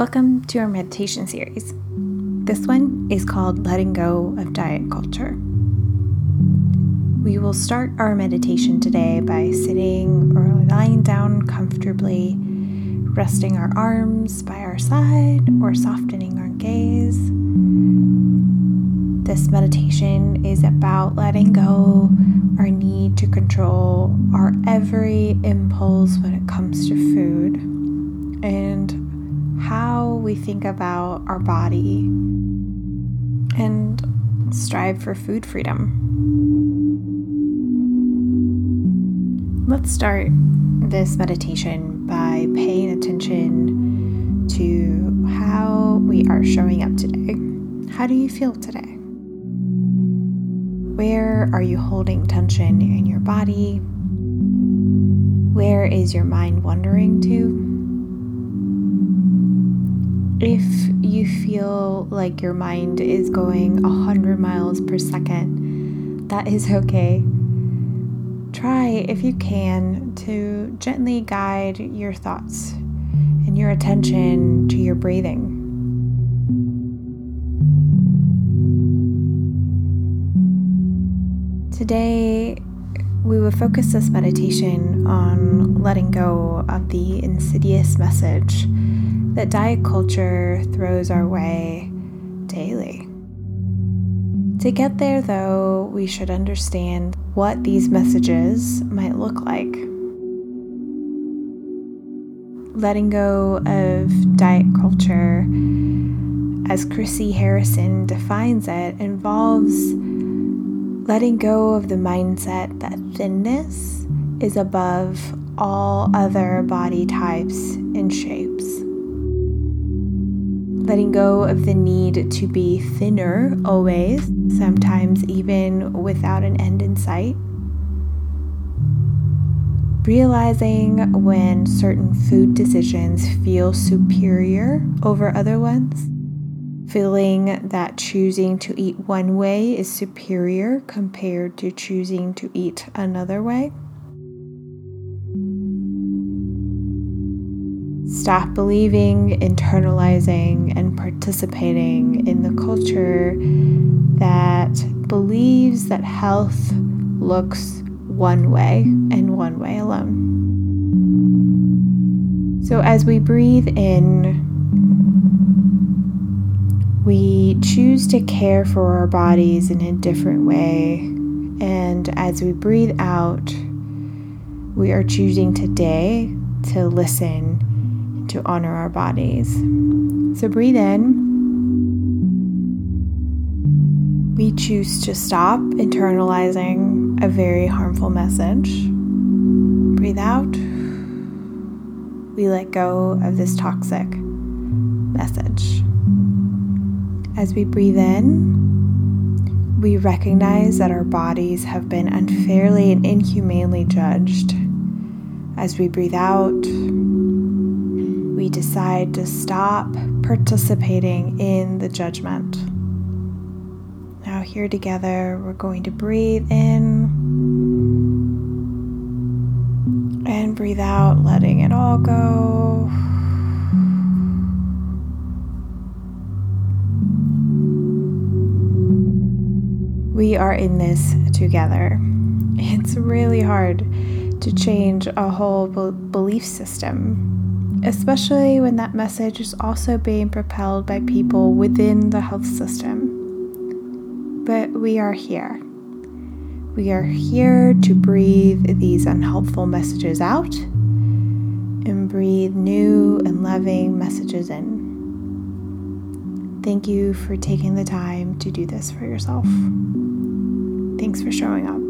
Welcome to our meditation series. This one is called Letting Go of Diet Culture. We will start our meditation today by sitting or lying down comfortably, resting our arms by our side or softening our gaze. This meditation is about letting go our need to control our every impulse when it comes to food and how we think about our body and strive for food freedom. Let's start this meditation by paying attention to how we are showing up today. How do you feel today? Where are you holding tension in your body? Where is your mind wandering to? If you feel like your mind is going 100 miles per second, that is okay. Try, if you can, to gently guide your thoughts and your attention to your breathing. Today, we will focus this meditation on letting go of the insidious message that diet culture throws our way daily. To get there, though, we should understand what these messages might look like. Letting go of diet culture, as Christy Harrison defines it, involves letting go of the mindset that thinness is above all other body types and shapes letting go of the need to be thinner always, sometimes even without an end in sight. Realizing when certain food decisions feel superior over other ones. Feeling that choosing to eat one way is superior compared to choosing to eat another way. Stop believing, internalizing, and participating in the culture that believes that health looks one way and one way alone. So, as we breathe in, we choose to care for our bodies in a different way. And as we breathe out, we are choosing today to listen to honor our bodies. So breathe in. We choose to stop internalizing a very harmful message. Breathe out. We let go of this toxic message. As we breathe in, we recognize that our bodies have been unfairly and inhumanely judged. As we breathe out, we decide to stop participating in the judgment. Now, here together, we're going to breathe in and breathe out, letting it all We are in this together. It's really hard to change a whole belief system especially when that message is also being propelled by people within the health system. But we are here. We are here to breathe these unhelpful messages out and breathe new and loving messages in. Thank you for taking the time to do this for yourself. Thanks for showing up.